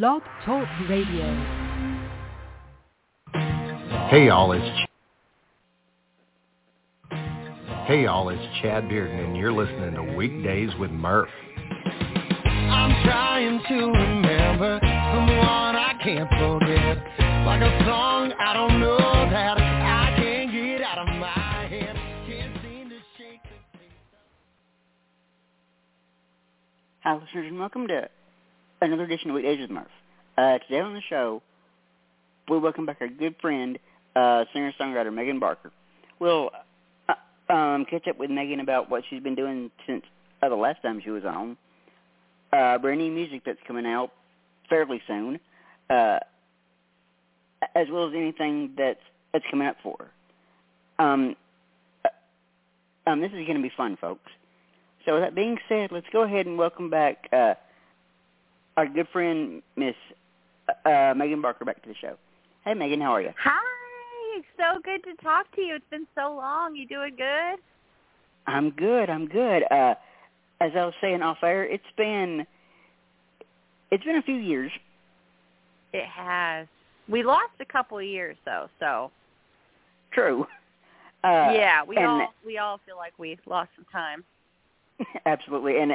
Blog Talk Radio. Hey y'all, it's Ch- Hey y'all, it's Chad Bearden and you're listening to Weekdays with Murph. I'm trying to remember someone I can't forget. Like a song I don't know that I can't get out of my head. Can't seem to shake the taste Hi, listeners, and welcome to another edition of Weekdays with Murph. Uh, today on the show, we welcome back our good friend, uh, singer-songwriter Megan Barker. We'll uh, um, catch up with Megan about what she's been doing since uh, the last time she was on. Uh, brand new music that's coming out fairly soon, uh, as well as anything that's that's coming up for her. Um, uh, um, this is going to be fun, folks. So with that being said, let's go ahead and welcome back uh, our good friend Miss uh, Megan Barker back to the show. Hey Megan, how are you? Hi. So good to talk to you. It's been so long. You doing good? I'm good. I'm good. Uh, as I was saying off air, it's been it's been a few years. It has. We lost a couple of years though, so True. Uh, yeah, we all we all feel like we lost some time. Absolutely, and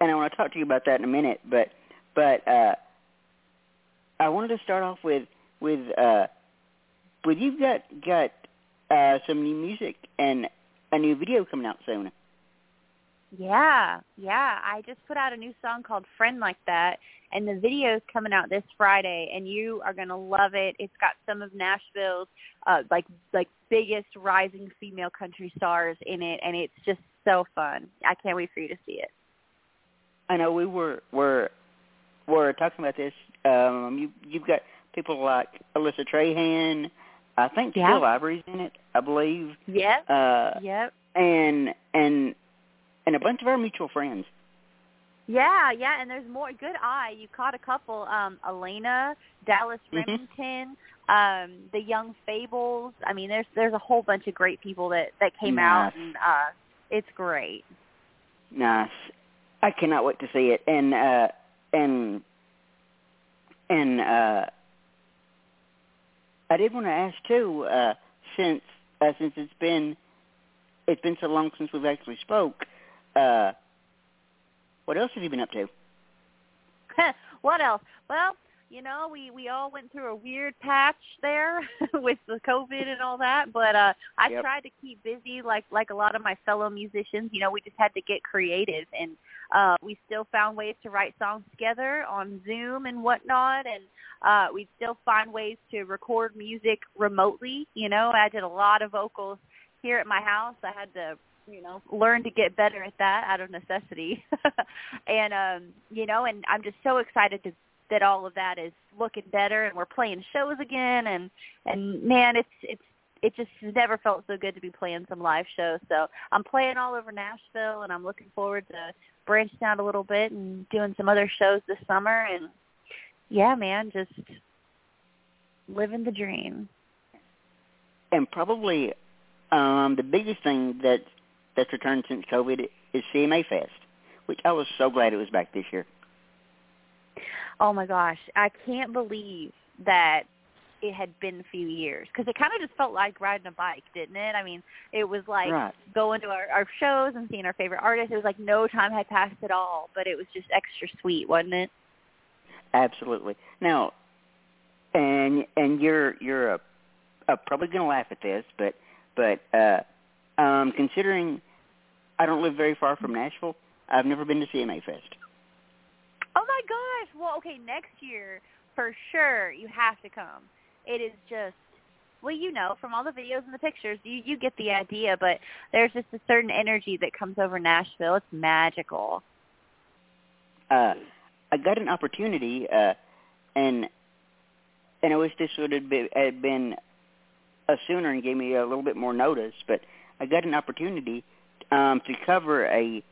and I want to talk to you about that in a minute, but but uh, I wanted to start off with with uh, with you've got got uh, some new music and a new video coming out soon. Yeah, yeah. I just put out a new song called Friend Like That and the video's coming out this Friday and you are gonna love it. It's got some of Nashville's uh like like biggest rising female country stars in it and it's just so fun. I can't wait for you to see it. I know we were were were talking about this. Um, you you've got people like Alyssa Trahan. I think Yeah. Phil Ivory's in it, I believe, Yep. uh, Yep. and and and a bunch of our mutual friends. Yeah, yeah, and there's more. Good eye. You caught a couple. Um, Elena, Dallas Mhm. Remington, um, the Young Fables. I mean, there's there's a whole bunch of great people that that came out, and uh, it's great. Nice. I cannot wait to see it. And uh and and uh I did want to ask too, uh since uh, since it's been it's been so long since we've actually spoke, uh what else have you been up to? what else? Well, you know, we we all went through a weird patch there with the COVID and all that, but uh I Yep. tried to keep busy like like a lot of my fellow musicians. You know, we just had to get creative and uh we still found ways to write songs together on Zoom and whatnot and uh we still find ways to record music remotely. You know, I did a lot of vocals here at my house. I had to you know learn to get better at that out of necessity and um you know and i'm just so excited to that all of that is looking better and we're playing shows again and and man it's it's it just never felt so good to be playing some live shows. So i'm playing all over nashville and i'm looking forward to branching out a little bit and doing some other shows this summer. And yeah man just living the dream. And probably um the biggest thing that that's returned since COVID is CMA Fest, which I was so glad it was back this year. Oh my gosh, I can't believe that it had been a few years because it kind of just felt like riding a bike, didn't it? I mean, it was like Right. going to our, our shows and seeing our favorite artists. It was like no time had passed at all, but it was just extra sweet, wasn't it? Absolutely. Now, and and you're you're uh, uh, probably going to laugh at this, but but uh, um, considering I don't live very far from Nashville, I've never been to CMA Fest. Oh my gosh! Well, okay, next year for sure you have to come. It is just well, you know, from all the videos and the pictures, you you get the idea. But there's just a certain energy that comes over Nashville. It's magical. Uh, I got an opportunity, uh, and and I wish this would have been, had been a sooner and gave me a little bit more notice. But I got an opportunity um, to cover a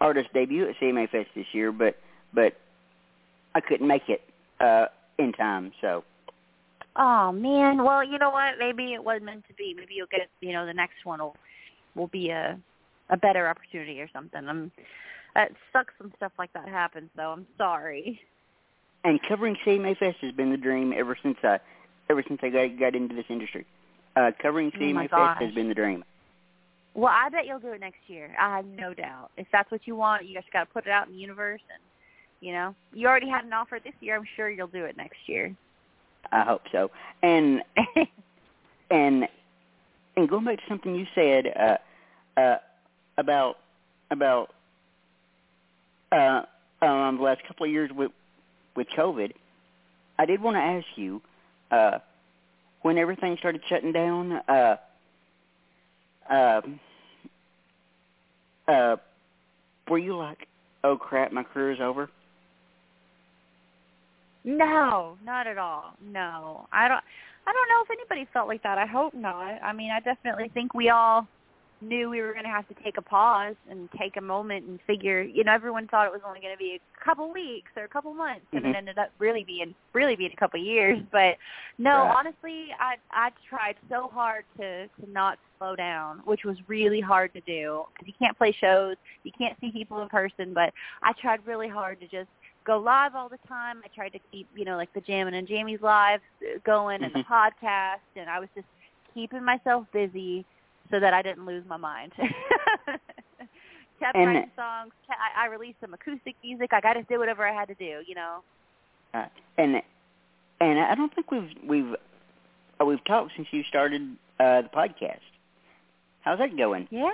artist debut at CMA Fest this year, but but I couldn't make it uh, in time. So Oh man, well you know what? Maybe it wasn't meant to be. Maybe you'll get you know the next one will will be a a better opportunity or something. I'm It sucks when stuff like that happens, though. I'm sorry. and covering CMA Fest has been the dream ever since I ever since I got got into this industry. Uh, covering Oh my Fest has been the dream. Well, I bet you'll do it next year. I have no doubt. If that's what you want, you just got to put it out in the universe, and you know, you already had an offer this year. I'm sure you'll do it next year. I hope so. And and and going back to something you said uh, uh, about about uh, um, the last couple of years with with COVID, I did want to ask you uh, when everything started shutting down. Uh, uh, uh, were you like, "Oh crap, my career is over"? No, not at all. No, I don't. I don't know if anybody felt like that. I hope not. I mean, I definitely think we all knew we were going to have to take a pause and take a moment and figure. You know, everyone thought it was only going to be a couple weeks or a couple months, and Mhm. it ended up really being really being a couple years. But no, Right. honestly, I I tried so hard to to not slow down, which was really hard to do because you can't play shows, you can't see people in person. But I tried really hard to just go live all the time. I tried to keep, you know, like the Jammin' and Jammies live uh, going and the Mhm. podcast, and I was just keeping myself busy so that I didn't lose my mind. Kept And- writing songs. I, I released some acoustic music. Like I just did whatever I had to do, you know. Uh, and and I don't think we've we've uh, we've talked since you started uh, the podcast. How's that going? Yeah,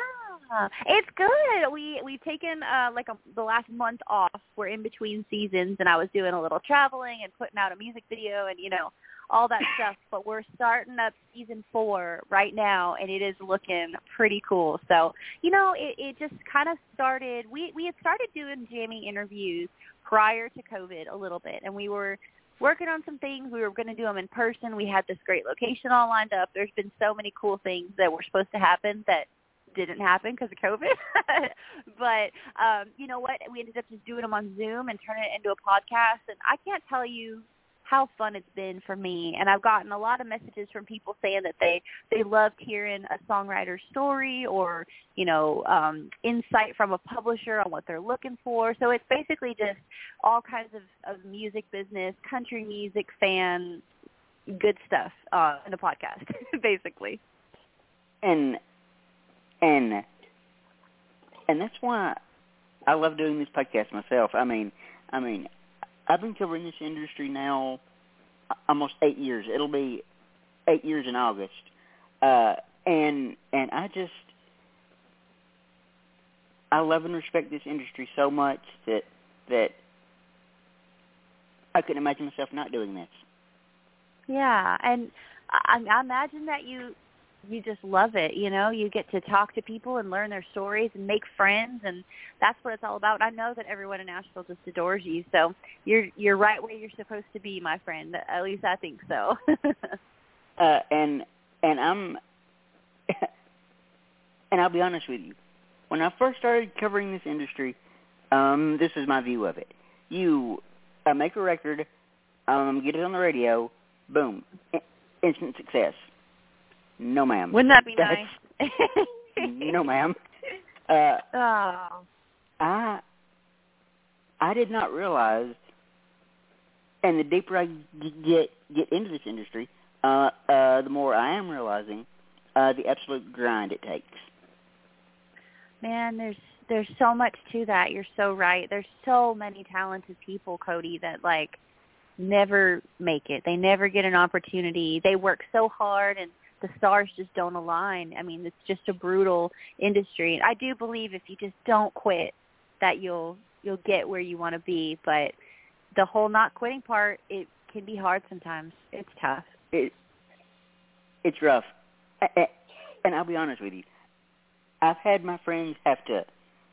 it's good. We we've taken uh like a, the last month off. We're in between seasons, and I was doing a little traveling and putting out a music video, and you know all that stuff. But we're starting up season four right now, and it is looking pretty cool. So you know, it, it just kind of started. We we had started doing Jamie interviews prior to COVID a little bit, and we were working on some things. We were going to do them in person. We had this great location all lined up. There's been so many cool things that were supposed to happen that didn't happen because of COVID. but um, you know what? We ended up just doing them on Zoom and turning it into a podcast. And I can't tell you how fun it's been for me. And I've gotten a lot of messages from people saying that they they loved hearing a songwriter's story or you know um, insight from a publisher on what they're looking for. So it's basically just all kinds of, of music business, country music fan, good stuff uh, in a podcast, basically. And and and that's why I love doing this podcast myself. I mean, I mean, I've been covering this industry now almost eight years. It'll be eight years in August, uh, and and I just I love and respect this industry so much that that I couldn't imagine myself not doing this. Yeah, and I, I imagine that you you just love it. You know, you get to talk to people and learn their stories and make friends, and that's what it's all about. I know that everyone in Nashville just adores you, so you're you're right where you're supposed to be, my friend. At least I think so. uh, and and I'm and I'll be honest with you. When I first started covering this industry, um, this is my view of it. You uh, make a record, um, get it on the radio, boom, instant success. No, ma'am. Wouldn't that be That's- nice? no, ma'am. Uh, Oh, I I did not realize, and the deeper I get get into this industry, uh, uh, the more I am realizing uh, the absolute grind it takes. man, there's there's so much to that. You're so right. There's so many talented people, Cody, that like never make it. They never get an opportunity. They work so hard and the stars just don't align. I mean, it's just a brutal industry. And I do believe if you just don't quit that you'll you'll get where you want to be, but the whole not quitting part, it can be hard sometimes. It's tough. It it's rough, and I'll be honest with you. I've had my friends have to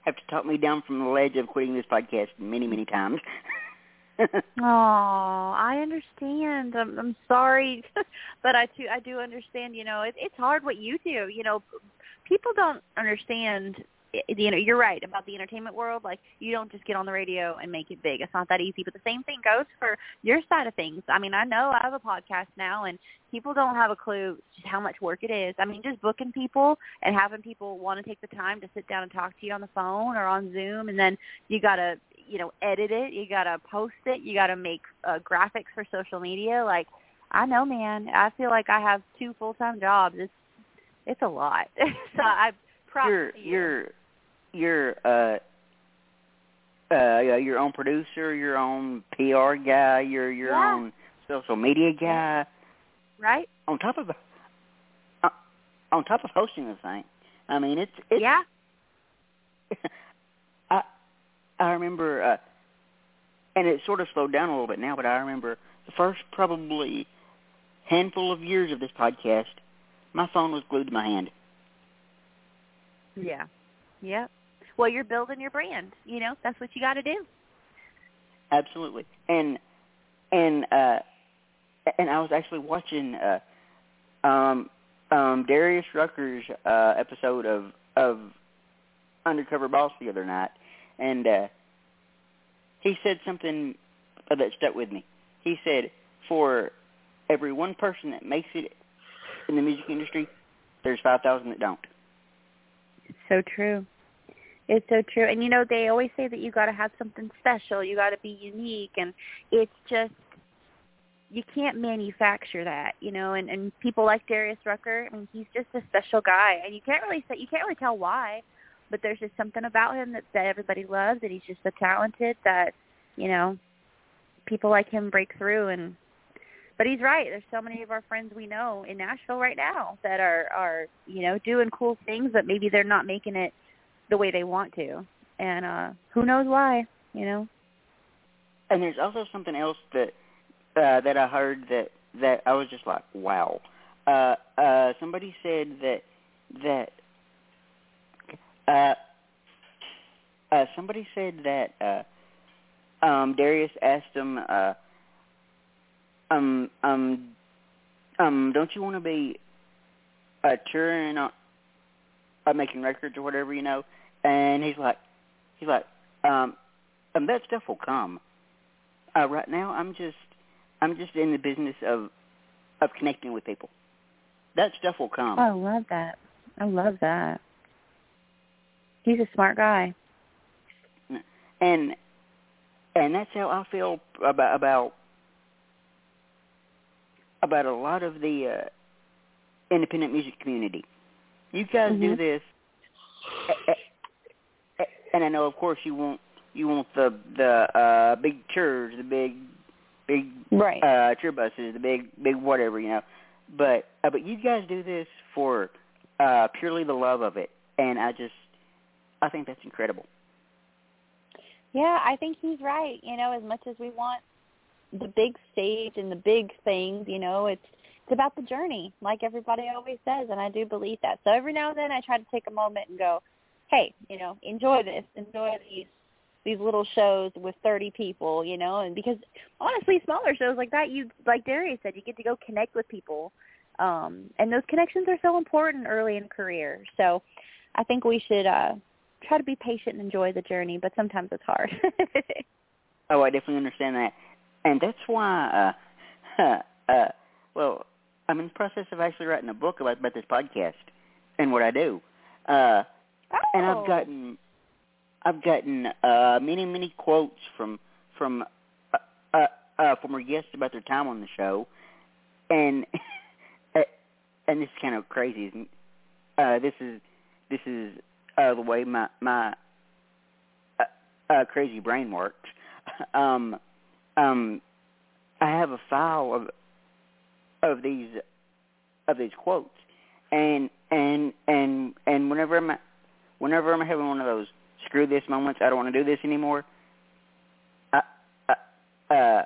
have to talk me down from the ledge of quitting this podcast many many times. Oh, I understand. I'm, I'm sorry, but I too I do understand. You know, it, it's hard what you do. You know, people don't understand. You know, you're right about the entertainment world. Like, you don't just get on the radio and make it big. It's not that easy. But the same thing goes for your side of things. I mean, I know I have a podcast now, and people don't have a clue just how much work it is. I mean, just booking people and having people want to take the time to sit down and talk to you on the phone or on Zoom, and then you got to you know edit it, you got to post it, you got to make uh, graphics for social media. Like I know, man. I feel like I have two full time jobs. It's it's a lot. so I props you're to you. you're you're uh uh your own producer, your own PR guy, you're your Yeah. own social media guy. right? On top of uh, on top of hosting the thing. I mean, it's it's yeah. I I remember uh and it sort of slowed down a little bit now, but I remember the first probably handful of years of this podcast, my phone was glued to my hand. Yeah. Yeah. Well, you're building your brand. You know, that's what you got to do. Absolutely. And and uh and I was actually watching uh um um Darius Rucker's uh episode of of Undercover Boss the other night and uh he said something that stuck with me. He said for every one person that makes it in the music industry, there's 5,000 that don't. It's so true. It's so true. And you know, they always say that you got to have something special. You got to be unique and it's just you can't manufacture that, you know, and and people like Darius Rucker, I mean, he's just a special guy and you can't really say you can't really tell why, but there's just something about him that that everybody loves and he's just so talented that, you know, people like him break through and but he's right. There's so many of our friends we know in Nashville right now that are are you know doing cool things, but maybe they're not making it the way they want to, and uh who knows why? You know. And there's also something else that uh, that I heard that that I was just like, wow. Uh, uh, somebody said that that uh, uh, somebody said that uh, um, Darius asked him, uh, um, um, um, don't you want to be uh, touring, uh, uh, making records or whatever, you know? And he's like, he's like, um, um, that stuff will come. Uh, right now, I'm just, I'm just in the business of, of connecting with people. That stuff will come. Oh, I love that. I love that. He's a smart guy. and and that's how I feel about about about a lot of the uh, independent music community. You guys do Mhm. this, and I know, of course, you want you want the the uh, big tours, the big big Right. uh, tour buses, the big big whatever, you know. But uh, but you guys do this for uh, purely the love of it, and I just I think that's incredible. Yeah, I think he's right. You know, as much as we want the big stage and the big things, you know, it's it's about the journey, like everybody always says, and I do believe that. So every now and then I try to take a moment and go, Hey, you know, enjoy this, enjoy these these little shows with 30 people, you know, and because honestly, smaller shows like that, you like Darius said, you get to go connect with people, um, and those connections are so important early in career. So, I think we should uh, try to be patient and enjoy the journey, but sometimes it's hard. Oh, I definitely understand that, and that's why. Uh, uh, well, I'm in the process of actually writing a book about about this podcast and what I do. Uh, and Oh. I've gotten I've gotten uh many many quotes from from uh, uh, uh former guests about their time on the show. And uh, and this is kind of crazy. Isn't uh this is this is uh the way my my uh, uh crazy brain works. Um um I have a file of of these of these quotes. And and and and whenever I'm whenever I'm having one of those screw this moments, I don't want to do this anymore. I I, uh,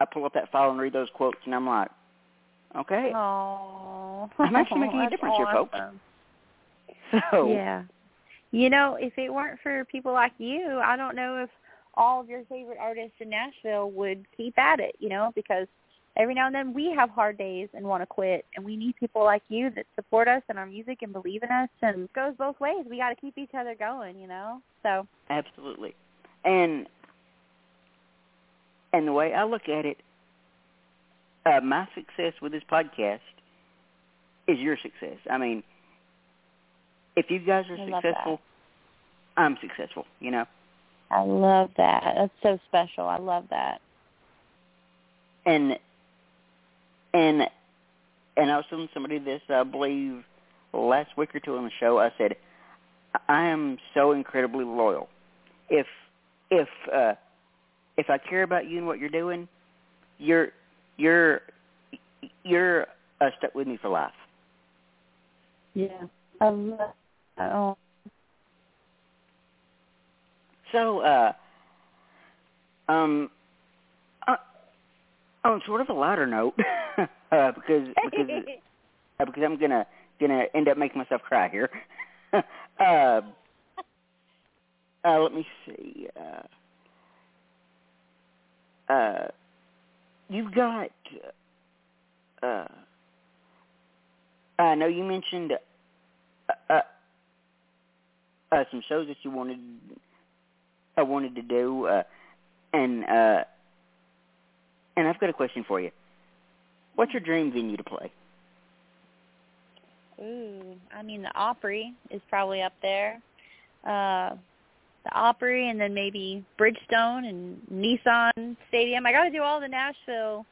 I pull up that file and read those quotes, and I'm like, okay. Oh, I'm actually making a difference here, folks. awesome. So Yeah. You know, if it weren't for people like you, I don't know if all of your favorite artists in Nashville would keep at it, you know, because every now and then we have hard days and want to quit and we need people like you that support us and our music and believe in us and it goes both ways. We got to keep each other going, you know. So, absolutely, and and the way I look at it, uh, my success with this podcast is your success. I mean, if you guys are I successful, I'm successful. You know. I love that. That's so special. I love that. And and and I was telling somebody this, I believe last week or two on the show. I said, I am so incredibly loyal. If if uh, if I care about you and what you're doing, you're you're you're uh, stuck with me for life. Yeah, I love. Oh. So, uh, um, on sort of a lighter note, uh, because because uh, because I'm gonna gonna end up making myself cry here. uh, uh, let me see. Uh, uh, you've got. Uh, I know you mentioned uh, uh, uh, some shows that you wanted I wanted to do, uh, and uh, and I've got a question for you. What's your dream venue to play? Ooh, I mean the Opry is probably up there. Uh, the Opry, and then maybe Bridgestone and Nissan Stadium. I got to do all the Nashville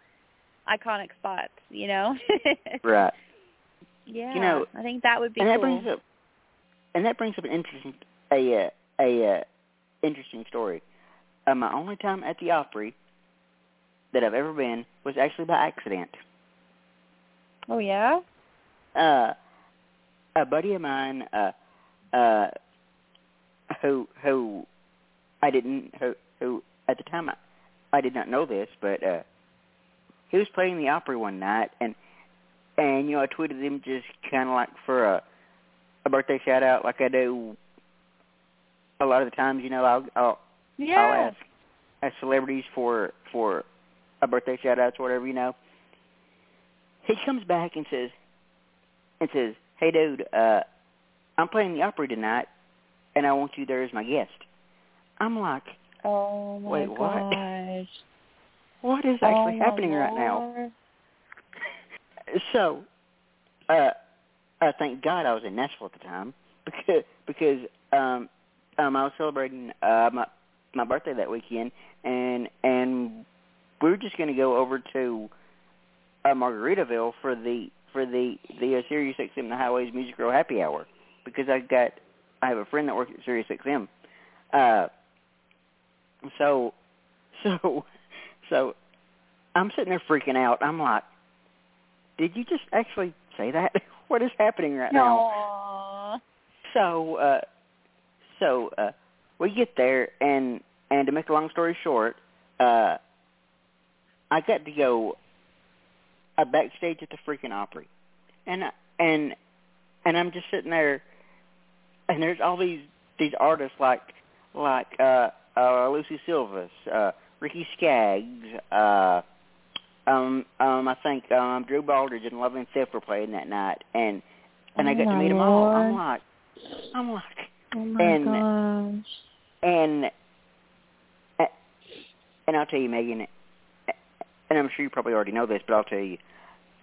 iconic spots, you know. right. Yeah. You know, I think that would be and that brings up and that brings up an interesting a a uh, interesting story. Uh, my only time at the Opry that I've ever been was actually by accident. oh yeah. Uh, a buddy of mine, uh, uh, who who I didn't who who at the time I, I did not know this, but uh, he was playing the Opry one night, and and you know I tweeted him just kind of like for a a birthday shout out, like I do a lot of the times. You know, I'll I'll, Yeah. I'll ask ask celebrities for for a birthday shout outs or whatever. You know, he comes back and says and says, "Hey, dude, uh, I'm playing the Opry tonight, and I want you there as my guest." I'm like, Oh my Wait, what? gosh. what is oh actually my happening right now? So, uh, uh, thank God I was in Nashville at the time because because um, um, I was celebrating uh, my my birthday that weekend, and and were just going to go over to uh, Margaritaville for the for the the uh, Sirius XM the Highways Music Row Happy Hour because I've got I have a friend that works at Sirius XM. Uh, so so so I'm sitting there freaking out. I'm like, did you just actually say that? what is happening right now? Aw. So, uh, so uh, we get there, and and to make a long story short, uh, I got to go uh, backstage at the freaking Opry, and and and I'm just sitting there, and there's all these these artists like like uh, uh, Lucy Silvas, uh, Ricky Skaggs, uh, um, um, I think um, Drew Baldridge and Love and Theft were playing that night, and and I Oh got to my meet them all. I'm like, I'm like, Oh my And- gosh. and and I'll tell you, Megan, and I'm sure you probably already know this, but I'll tell you,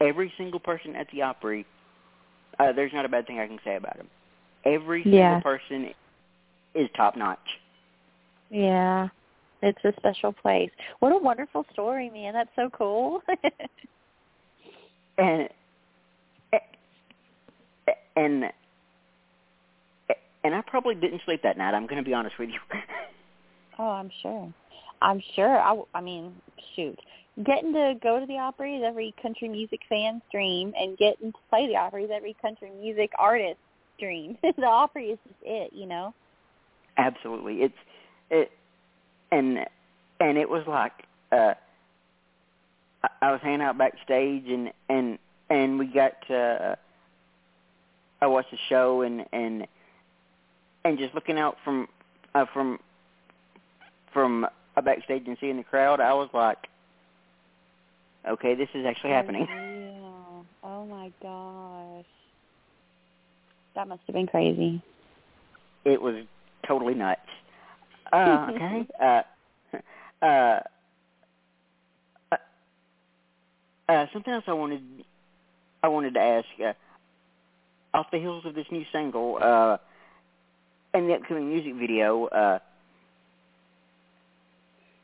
every single person at the Opry, uh, there's not a bad thing I can say about them. Every single Yeah. person is top notch. Yeah. It's a special place. What a wonderful story, man. That's so cool. and eh, eh, and eh, and I probably didn't sleep that night. I'm going to be honest with you. oh, I'm sure. I'm sure. I mean, shoot. Getting to go to the Opry is every country music fan's dream, and getting to play the Opry is every country music artist's dream. the Opry is just it, you know? Absolutely, it's it, and and it was like uh, I, I was hanging out backstage, and and and we got to. Uh, I watched the show, and and and just looking out from uh, from from a backstage and seeing the crowd, I was like, okay, this is actually happening. Yeah. Oh my gosh. That must have been crazy. it was totally nuts. Uh, okay. uh, uh, uh, uh, something else I wanted I wanted to ask. Uh, off the heels of this new single uh, and the upcoming music video, uh,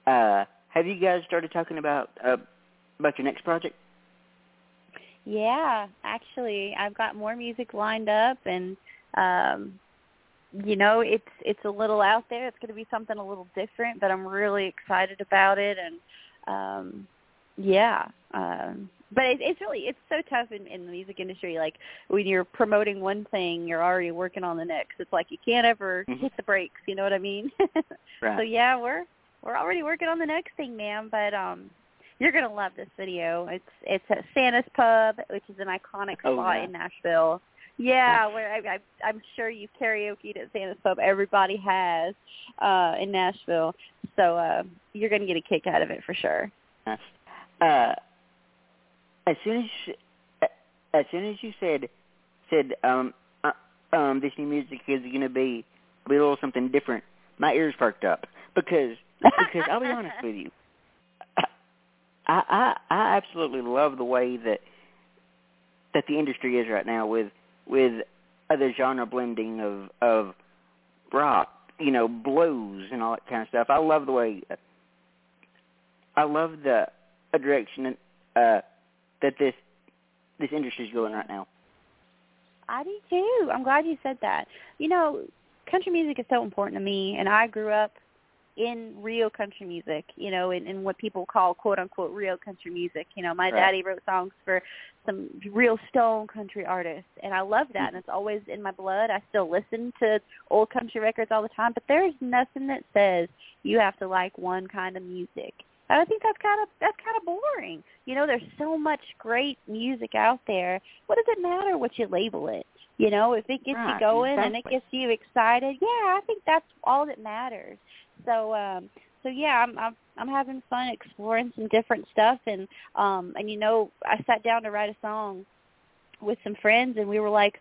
uh, have you guys started talking about uh, about your next project? Yeah, actually, I've got more music lined up, and um, you know, it's it's a little out there. It's going to be something a little different, but I'm really excited about it, and um, yeah. Um, but it, it's really it's so tough in, in the music industry. Like when you're promoting one thing, you're already working on the next. It's like you can't ever Mhm. hit the brakes. You know what I mean? Right. So yeah, we're we're already working on the next thing, ma'am. But um, you're gonna love this video. It's it's at Santa's Pub, which is an iconic Oh, spot yeah. in Nashville. Yeah, where I, I, I'm sure you've karaokeed at Santa's Pub. Everybody has uh, in Nashville. So uh, you're gonna get a kick out of it for sure. Uh, as soon as you, as soon as you said said um uh, um this new music is going to be be a little something different, my ears perked up because because I'll be honest with you, I I I absolutely love the way that that the industry is right now with with other genre blending of of rock, you know, blues and all that kind of stuff. I love the way I love the uh, direction uh, that this this industry is going right now. I do too. I'm glad you said that. You know, country music is so important to me, and I grew up in real country music. You know, in, in what people call "quote unquote" real country music. You know, my Right. daddy wrote songs for some real stone country artists, and I love that, Mhm. and it's always in my blood. I still listen to old country records all the time, but there's nothing that says you have to like one kind of music. And I think that's kind of that's kind of boring. You know, there's so much great music out there. What does it matter what you label it? You know, if it gets you Right, going and it gets you excited, yeah, I think that's all that matters. So, um, so yeah, I'm I'm I'm having fun exploring some different stuff, and um, and you know, I sat down to write a song with some friends, and we were like,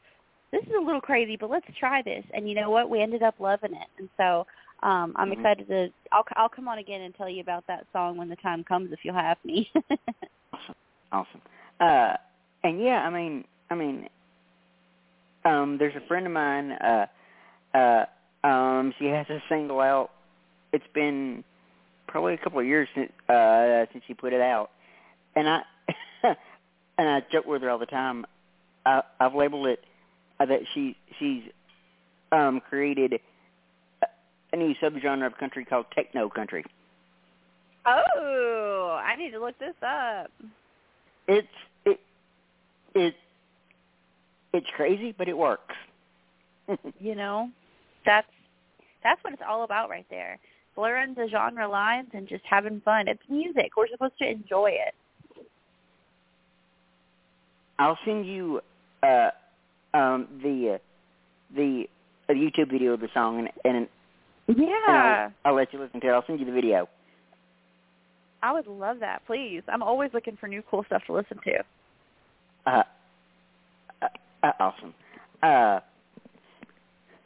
this is a little crazy, but let's try this. And you know what? We ended up loving it, and so um, I'm Mhm. excited to. I'll I'll come on again and tell you about that song when the time comes, if you'll have me. Awesome, awesome. Uh, and yeah, I mean, I mean, um, there's a friend of mine. Uh, uh, um, she has a single out. It's been probably a couple of years since uh, since she put it out, and I and I joke with her all the time. I, I've labeled it uh, that she she's um, created a- a new subgenre of country called techno country. oh, I need to look this up. It's it it it's crazy, but it works. You know, that's that's what it's all about right there. Blurring the genre lines and just having fun. It's music. We're supposed to enjoy it. I'll send you uh um the uh, the uh, YouTube video of the song and and, and Yeah, I'll, I'll let you listen to it. I'll send you the video. I would love that. Please, I'm always looking for new cool stuff to listen to. Uh, uh, uh awesome. Uh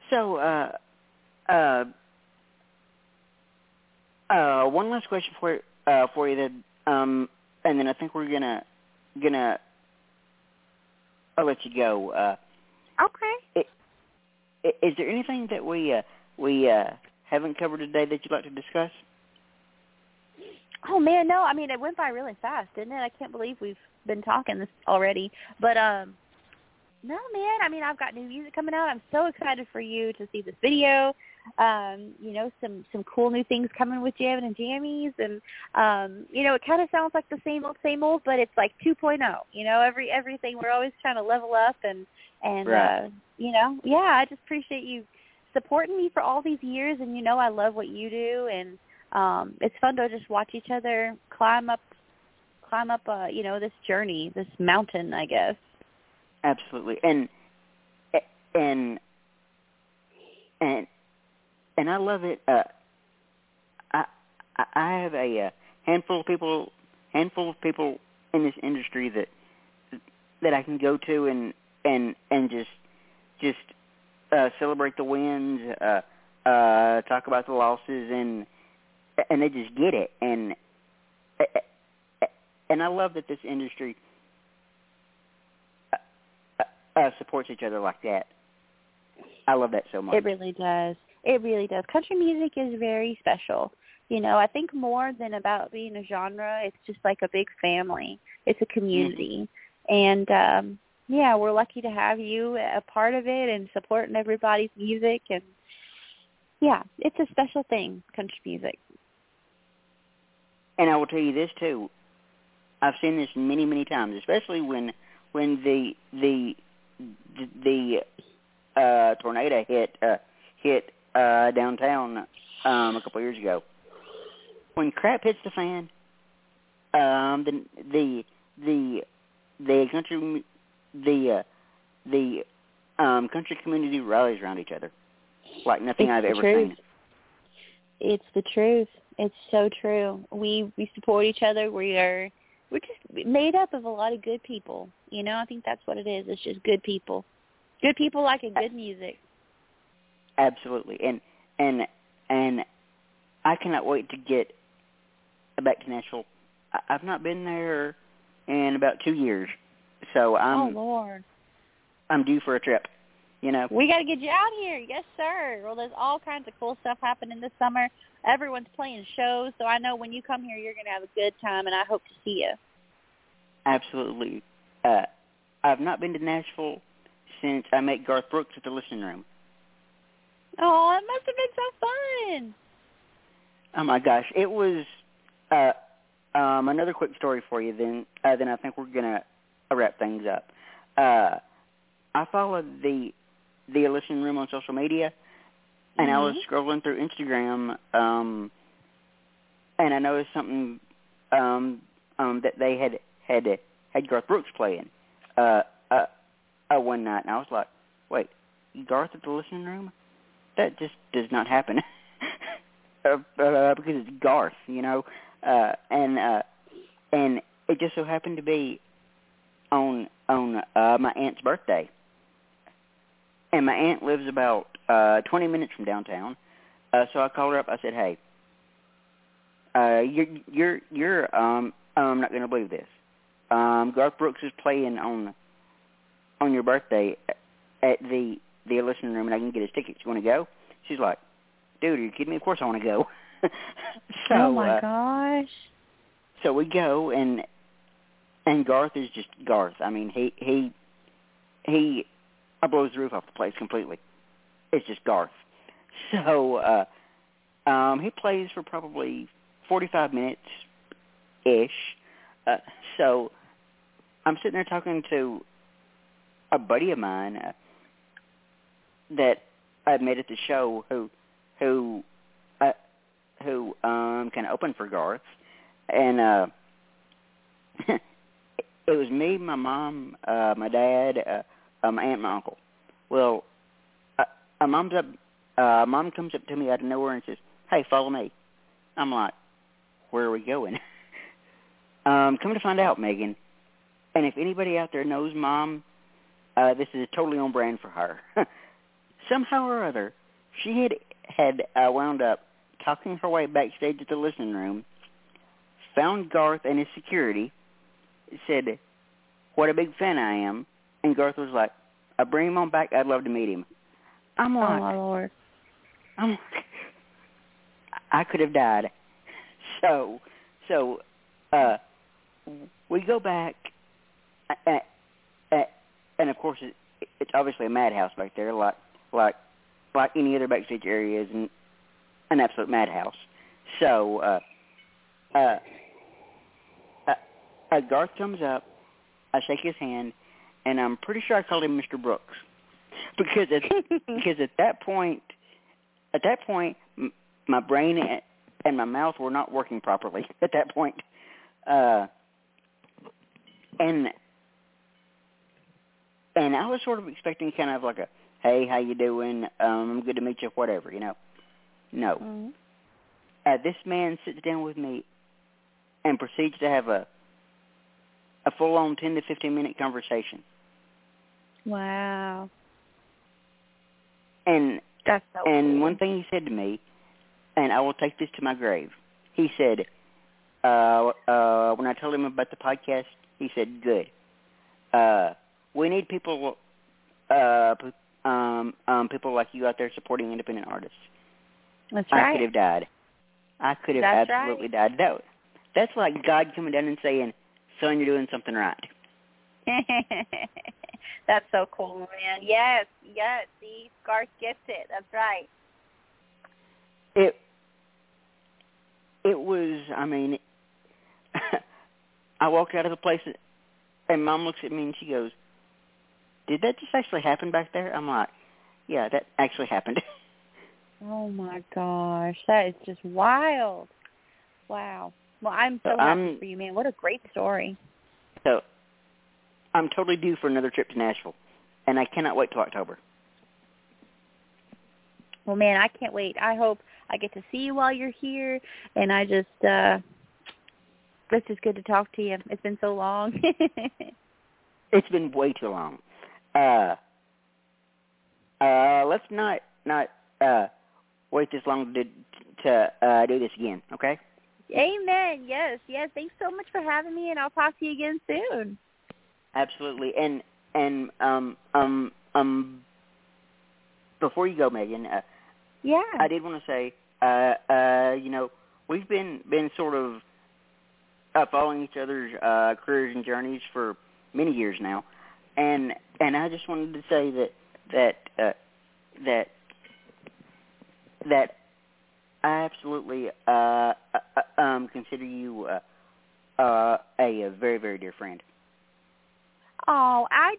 so uh uh uh one last question for uh for you then um and then I think we're gonna gonna I'll let you go. Uh Okay. I- Is there anything that we uh, we uh, haven't covered today that you'd like to discuss? Oh man, no. I mean, it went by really fast, didn't it? I can't believe we've been talking this already. But um no, man. I mean, I've got new music coming out. I'm so excited for you to see this video. Um, you know, some some cool new things coming with Jammin' and Jammies. And um, you know, it kind of sounds like the same old same old, but it's like 2.0. You know, every everything. We're always trying to level up and and Right. uh, you know, yeah, I just appreciate you supporting me for all these years. And you know I love what you do. And um it's fun to just watch each other climb up climb up uh you know this journey this mountain i guess. Absolutely, and and and and I love it. Uh, I I have a uh, handful of people handful of people in this industry that that I can go to and and and just just uh, celebrate the wins, uh, uh, talk about the losses, and and they just get it. And and I love that this industry uh, uh, supports each other like that. I love that so much. it really does it really does country music is very special You know, I think more than about being a genre, it's just like a big family. It's a community. And um yeah, we're lucky to have you a part of it and supporting everybody's music and yeah, it's a special thing, country music. And I will tell you this too. I've seen this many, many times, especially when when the the the uh tornado hit uh hit uh downtown um a couple years ago. When crap hits the fan, um the the the the country the uh, the um country community rallies around each other like nothing It's I've ever truth. seen. It's the truth. It's so true. We we support each other. We are we're just made up of a lot of good people. You know, I think that's what it is. It's just good people. Good people like a good music. Absolutely, and and and I cannot wait to get back to Nashville. I, I've not been there in about two years, so oh I'm Lord. I'm due for a trip. You know, We got to get you out here. Yes, sir. Well, there's all kinds of cool stuff happening this summer. Everyone's playing shows, so I know when you come here, you're going to have a good time, and I hope to see you. absolutely. Uh, I've not been to Nashville since I met Garth Brooks at the listening room. Oh, it must have been so fun. Oh my gosh, it was. Uh, um, another quick story for you. Then, uh, then I think we're gonna wrap things up. Uh, I followed the the listening room on social media, and I was Mhm. scrolling through Instagram, um, and I noticed something um, um, that they had had had Garth Brooks playing uh, uh, uh, one night, and I was like, "Wait, Garth at the listening room? That just does not happen." uh, uh, because it's Garth, you know, uh, and uh, and it just so happened to be on on uh, my aunt's birthday, and my aunt lives about uh, 20 minutes from downtown. Uh, so I called her up. I said, "Hey, uh, you're you're you're um I'm not going to believe this. Um, Garth Brooks is playing on on your birthday at the the listening room, and I can get his tickets. You want to go?" She's like, "Dude, are you kidding me? Of course I want to go." so oh my uh, gosh. so we go and and Garth is just Garth. I mean, he he he uh, blows the roof off the place completely. It's just Garth. So uh um he plays for probably 45 minutes ish. Uh, so I'm sitting there talking to a buddy of mine uh, that I met at the show who who uh, who um of opened for Garth and uh it was me, my mom, uh my dad, uh, uh my aunt, my uncle. Well, uh, uh, mom's up. Uh, mom comes up to me out of nowhere and says, "Hey, follow me." I'm like, "Where are we going?" um, come to find out, Megan. And if anybody out there knows mom, uh, this is totally on brand for her. Somehow or other, she had had uh, wound up talking her way backstage at the listening room, found Garth and his security, said, "What a big fan I am," and Garth was like, "I bring him on back. I'd love to meet him." I'm Oh like, my lord. I'm, I could have died. So, so, uh, we go back, at, at, and of course, it, it's obviously a madhouse back there, like like like any other backstage area is an, an absolute madhouse. So, uh, uh, uh, uh, Garth comes up, I shake his hand, and I'm pretty sure I called him Mr. Brooks because at because at that point, at that point, m- my brain and my mouth were not working properly at that point, uh, and and I was sort of expecting kind of like a, hey, how you doing? Um, I'm good to meet you, whatever, you know. No, Mhm. uh, this man sits down with me and proceeds to have a a full on ten to fifteen minute conversation, Wow. and That's so And one thing he said to me, and I will take this to my grave. He said, uh, uh, when I told him about the podcast, he said, "Good. Uh, we need people, uh, um, um, people like you out there supporting independent artists." That's right. I could have died. I could have That's absolutely right. died. That that's like God coming down and saying, "Son, you're doing something right." That's so cool, man. Yes, yes. See, Garth gets it. That's right. It it was. I mean, I walked out of the place, and Mom looks at me and she goes, "Did that just actually happen back there?" I'm like, "Yeah, that actually happened." Oh my gosh, that is just wild. Wow. Well, I'm so So happy I'm- for you, man. What a great story. so I'm totally due for another trip to Nashville, and I cannot wait till October. Well, man, I can't wait. I hope I get to see you while you're here, and I just uh it's just good to talk to you. It's been so long. It's been way too long. Uh, uh, let's not not uh, wait this long to to uh, do this again. Okay. Amen. Yes, yes. Thanks so much for having me, and I'll talk to you again soon. Absolutely. And and um um um before you go, Megan, uh, Yeah. I did want to say, uh, uh, you know, we've been been sort of uh, following each other's uh, careers and journeys for many years now, and and I just wanted to say that that uh, that that I absolutely uh, uh, uh, um, consider you uh, uh, a, a very very dear friend. Oh, I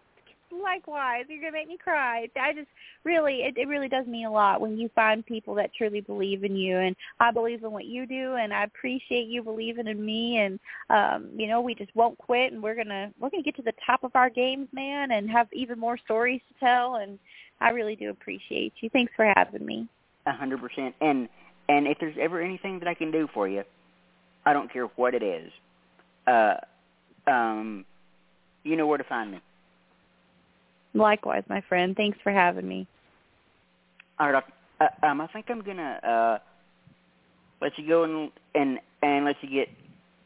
likewise. You're gonna make me cry. I just really, it, it really does mean a lot when you find people that truly believe in you, and I believe in what you do, and I appreciate you believing in me, and um, you know, we just won't quit, and we're gonna we're gonna get to the top of our games, man, and have even more stories to tell, and I really do appreciate you. Thanks for having me. A hundred percent. And and if there's ever anything that I can do for you, I don't care what it is. Uh, um, you know where to find me. Likewise, my friend. Thanks for having me. All right. Uh, um, I think I'm gonna uh, let you go and and and let you get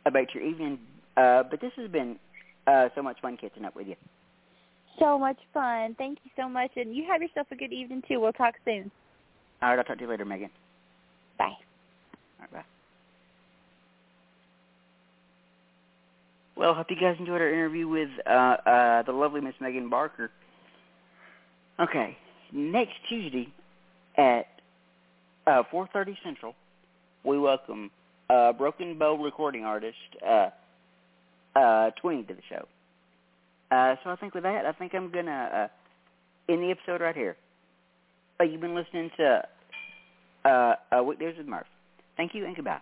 about your evening. Uh, but this has been uh, so much fun catching up with you. So much fun. Thank you so much, and you have yourself a good evening too. We'll talk soon. All right. I'll talk to you later, Megan. Bye. All right. Bye. Well, hope you guys enjoyed our interview with uh, uh, the lovely Miss Megan Barker. Okay, next Tuesday at uh, 4:30 Central, we welcome uh, Broken Bow recording artist uh, uh, Twinning to the show. Uh, so I think with that, I think I'm gonna uh, end the episode right here. Uh, you've been listening to uh, uh, Weekdays with Murph. Thank you and goodbye.